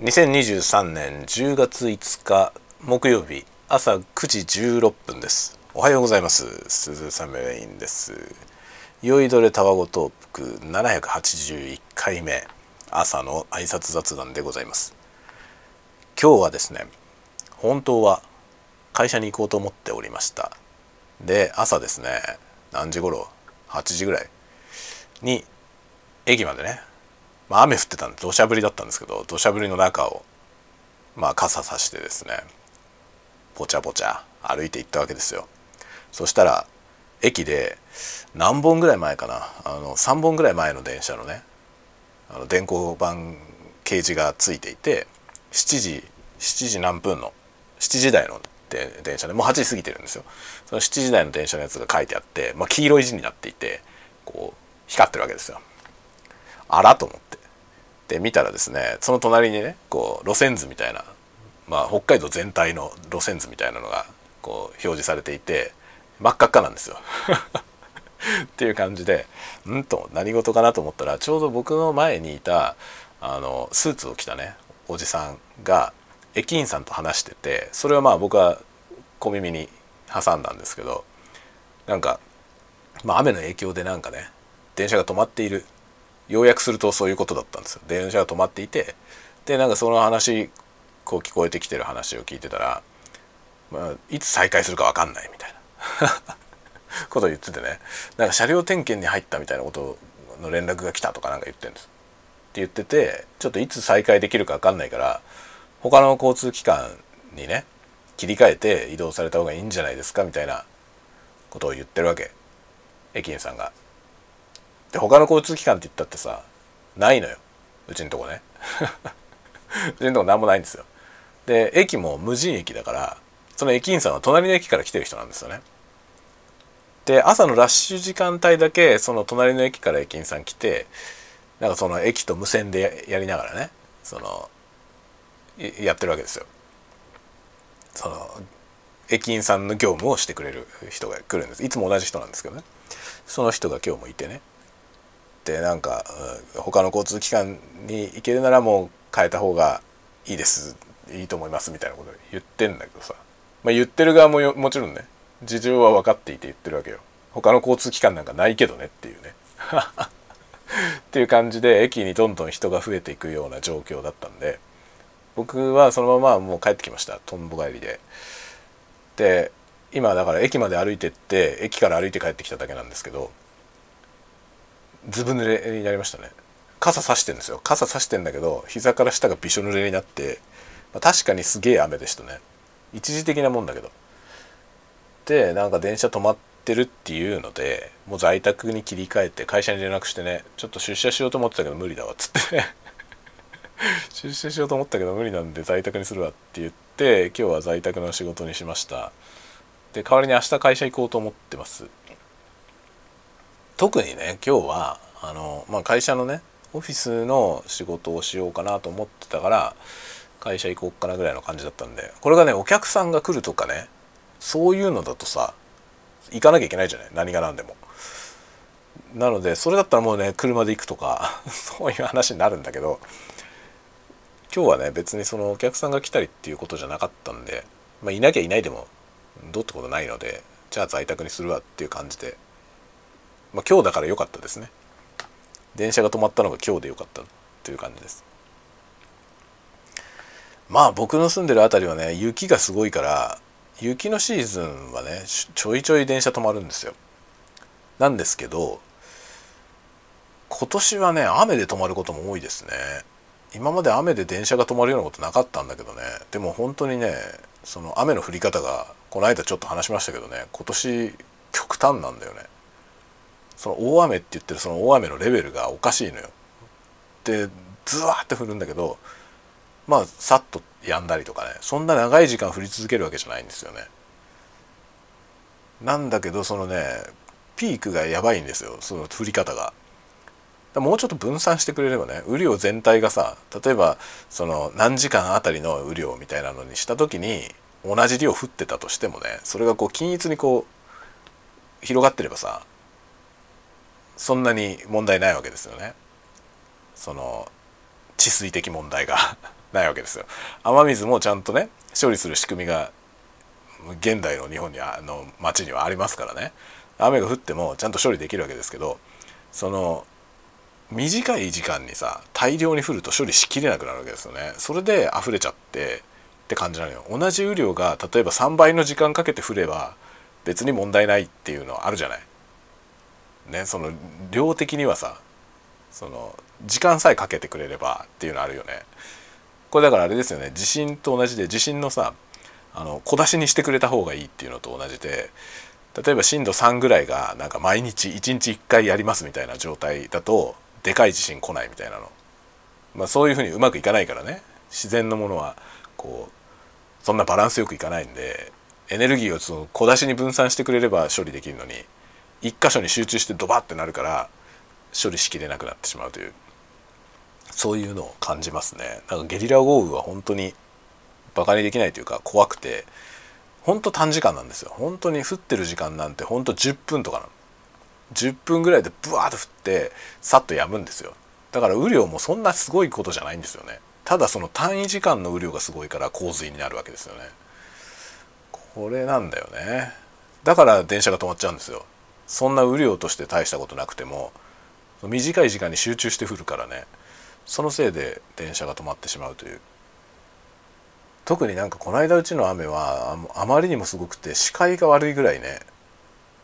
2023年10月5日木曜日朝9時16分です。おはようございます。鈴雨レインです。酔いどれたわごトーク781回目朝の挨拶雑談でございます。今日はですね本当は会社に行こうと思っておりました。で朝ですね何時頃？8時ぐらいに駅までね、まあ、雨降ってたんで土砂降りだったんですけど土砂降りの中をまあ傘さしてですねぽちゃぽちゃ歩いて行ったわけですよ。そしたら駅で何本ぐらい前かなあの3本ぐらい前の電車のねあの電光板掲示がついていて7時7時何分の7時台の電車でもう8時過ぎてるんですよ。その7時台の電車のやつが書いてあって、まあ、黄色い字になっていてこう光ってるわけですよ。あらと思って。で見たらですねその隣にねこう路線図みたいな、まあ、北海道全体の路線図みたいなのがこう表示されていて真っ赤っかなんですよ。っていう感じでんと何事かなと思ったらちょうど僕の前にいたあのスーツを着たねおじさんが駅員さんと話しててそれはまあ僕は小耳に挟んだんですけどなんか、まあ、雨の影響でなんかね電車が止まっている要約するとそういうことだったんですよ。電車が止まっていてでなんかその話こう聞こえてきてる話を聞いてたら、まあ、いつ再開するか分かんないみたいな。ことを言っててね。なんか車両点検に入ったみたいなことの連絡が来たとかなんか言ってるんです。って言っててちょっといつ再開できるか分かんないから他の交通機関にね切り替えて移動された方がいいんじゃないですかみたいなことを言ってるわけ。駅員さんが。で他の交通機関って言ったってさないのよ。うちのとこね。うちのとこ何もないんですよ。で駅も無人駅だからその駅員さんは隣の駅から来てる人なんですよね。で朝のラッシュ時間帯だけその隣の駅から駅員さん来てなんかその駅と無線でやりながらねそのやってるわけですよ。その駅員さんの業務をしてくれる人が来るんです。いつも同じ人なんですけどね。その人が今日もいてね。でなんか他の交通機関に行けるならもう変えた方がいいです。いいと思います。みたいなこと言ってんだけどさ、まあ、言ってる側ももちろんね事情は分かっていて言ってるわけよ。他の交通機関なんかないけどねっていうね。っていう感じで駅にどんどん人が増えていくような状況だったんで僕はそのままもう帰ってきました。とんぼ帰りで。で今だから駅まで歩いてって駅から歩いて帰ってきただけなんですけどずぶ濡れになりましたね。傘さしてんですよ。傘さしてんだけど膝から下がびしょ濡れになって、まあ、確かにすげえ雨でしたね。一時的なもんだけど。でなんか電車止まってるっていうのでもう在宅に切り替えて会社に連絡してねちょっと出社しようと思ってたけど無理だわっつって。ね 出社しようと思ったけど無理なんで在宅にするわって言って今日は在宅の仕事にしました。で代わりに明日会社行こうと思ってます。特にね今日はあの、まあ、会社のねオフィスの仕事をしようかなと思ってたから会社行こうかなぐらいの感じだったんでこれがねお客さんが来るとかねそういうのだとさ行かなきゃいけないじゃない何が何でも。なのでそれだったらもうね車で行くとか そういう話になるんだけど今日はね別にそのお客さんが来たりっていうことじゃなかったんで、まあ、いなきゃいないでもどうってことないのでじゃあ在宅にするわっていう感じでまあ、今日だから良かったですね。電車が止まったのが今日で良かったという感じです。まあ僕の住んでる辺りはね雪がすごいから雪のシーズンはねちょいちょい電車止まるんですよ。なんですけど今年はね雨で止まることも多いですね。今まで雨で電車が止まるようなことなかったんだけどね。でも本当にねその雨の降り方がこの間ちょっと話しましたけどね今年極端なんだよね。その大雨って言ってるその大雨のレベルがおかしいのよ。でズワーって降るんだけどまあさっと止んだりとかねそんな長い時間降り続けるわけじゃないんですよね。なんだけどそのねピークがやばいんですよその降り方が。もうちょっと分散してくれればね雨量全体がさ例えばその何時間あたりの雨量みたいなのにした時に同じ量降ってたとしてもねそれがこう均一にこう広がってればさそんなに問題ないわけですよね。その治水的問題が ないわけですよ。雨水もちゃんとね処理する仕組みが現代の日本にあの町にはありますからね。雨が降ってもちゃんと処理できるわけですけどその短い時間にさ大量に降ると処理しきれなくなるわけですよね。それで溢れちゃってって感じなのよ。同じ雨量が例えば3倍の時間かけて降れば別に問題ないっていうのはあるじゃない。ねその量的にはさその時間さえかけてくれればっていうのあるよね。これだからあれですよね地震と同じで地震のさあの小出しにしてくれた方がいいっていうのと同じで例えば震度3ぐらいがなんか毎日1日1回やりますみたいな状態だとでかい地震来ないみたいなの。まあそういうふうにうまくいかないからね。自然のものはこうそんなバランスよくいかないんでエネルギーをその小出しに分散してくれれば処理できるのに一箇所に集中してドバッてなるから処理しきれなくなってしまうという。そういうのを感じますね。なんかゲリラ豪雨は本当にバカにできないというか怖くて本当短時間なんですよ。本当に降ってる時間なんて本当10分とかなの10分ぐらいでブワーッと降ってさっと止むんですよ。だから雨量もそんなすごいことじゃないんですよね。ただその単位時間の雨量がすごいから洪水になるわけですよね。これなんだよね。だから電車が止まっちゃうんですよ。そんな雨量として大したことなくても短い時間に集中して降るからねそのせいで電車が止まってしまうという。特になんかこの間うちの雨はあまりにもすごくて視界が悪いぐらいね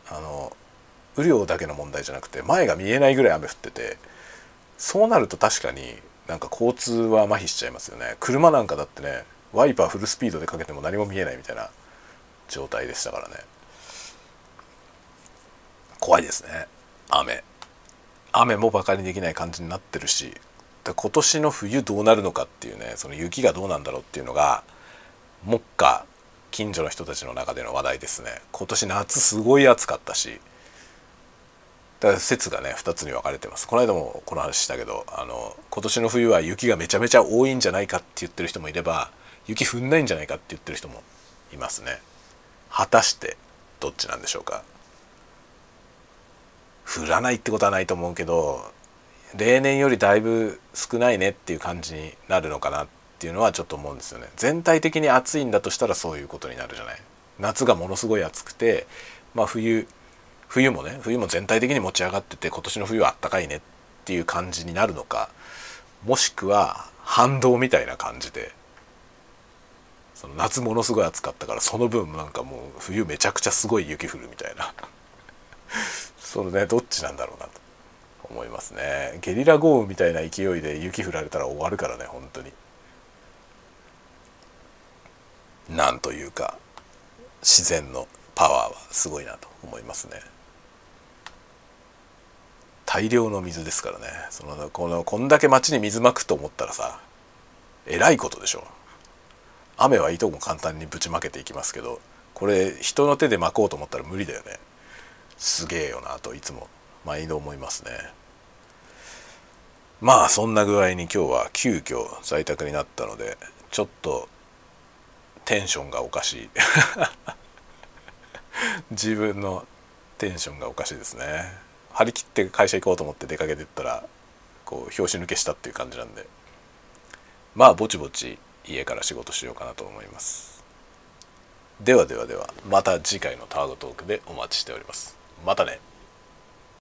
あの雨量だけの問題じゃなくて前が見えないぐらい雨降っててそうなると確かになんか交通は麻痺しちゃいますよね。車なんかだってねワイパーフルスピードでかけても何も見えないみたいな状態でしたからね。怖いですね。雨。雨もバカにできない感じになってるし。今年の冬どうなるのかっていうねその雪がどうなんだろうっていうのが目下近所の人たちの中での話題ですね。今年夏すごい暑かったし。だから説がね2つに分かれてます。この間もこの話したけどあの今年の冬は雪がめちゃめちゃ多いんじゃないかって言ってる人もいれば雪降んないんじゃないかって言ってる人もいますね。果たしてどっちなんでしょうか。降らないってことはないと思うけど例年よりだいぶ少ないねっていう感じになるのかなっていうのはちょっと思うんですよね。全体的に暑いんだとしたらそういうことになるじゃない？夏がものすごい暑くてまあ冬冬もね冬も全体的に持ち上がってて今年の冬はあったかいねっていう感じになるのかもしくは反動みたいな感じでその夏ものすごい暑かったからその分なんかもう冬めちゃくちゃすごい雪降るみたいな。そのねどっちなんだろうなと思いますね。ゲリラ豪雨みたいな勢いで雪降られたら終わるからね本当に。なんというか自然のパワーはすごいなと思いますね。大量の水ですからね。そのこのこんだけ町に水まくと思ったらさえらいことでしょ。雨はいとも簡単にぶちまけていきますけどこれ人の手でまこうと思ったら無理だよね。すげえよなといつも毎度思いますね。まあそんな具合に今日は急遽在宅になったのでちょっとテンションがおかしい。自分のテンションがおかしいですね。張り切って会社行こうと思って出かけてったらこう拍子抜けしたっていう感じなんで。まあぼちぼち家から仕事しようかなと思います。ではではではまた次回のタワゴトークでお待ちしております。またね。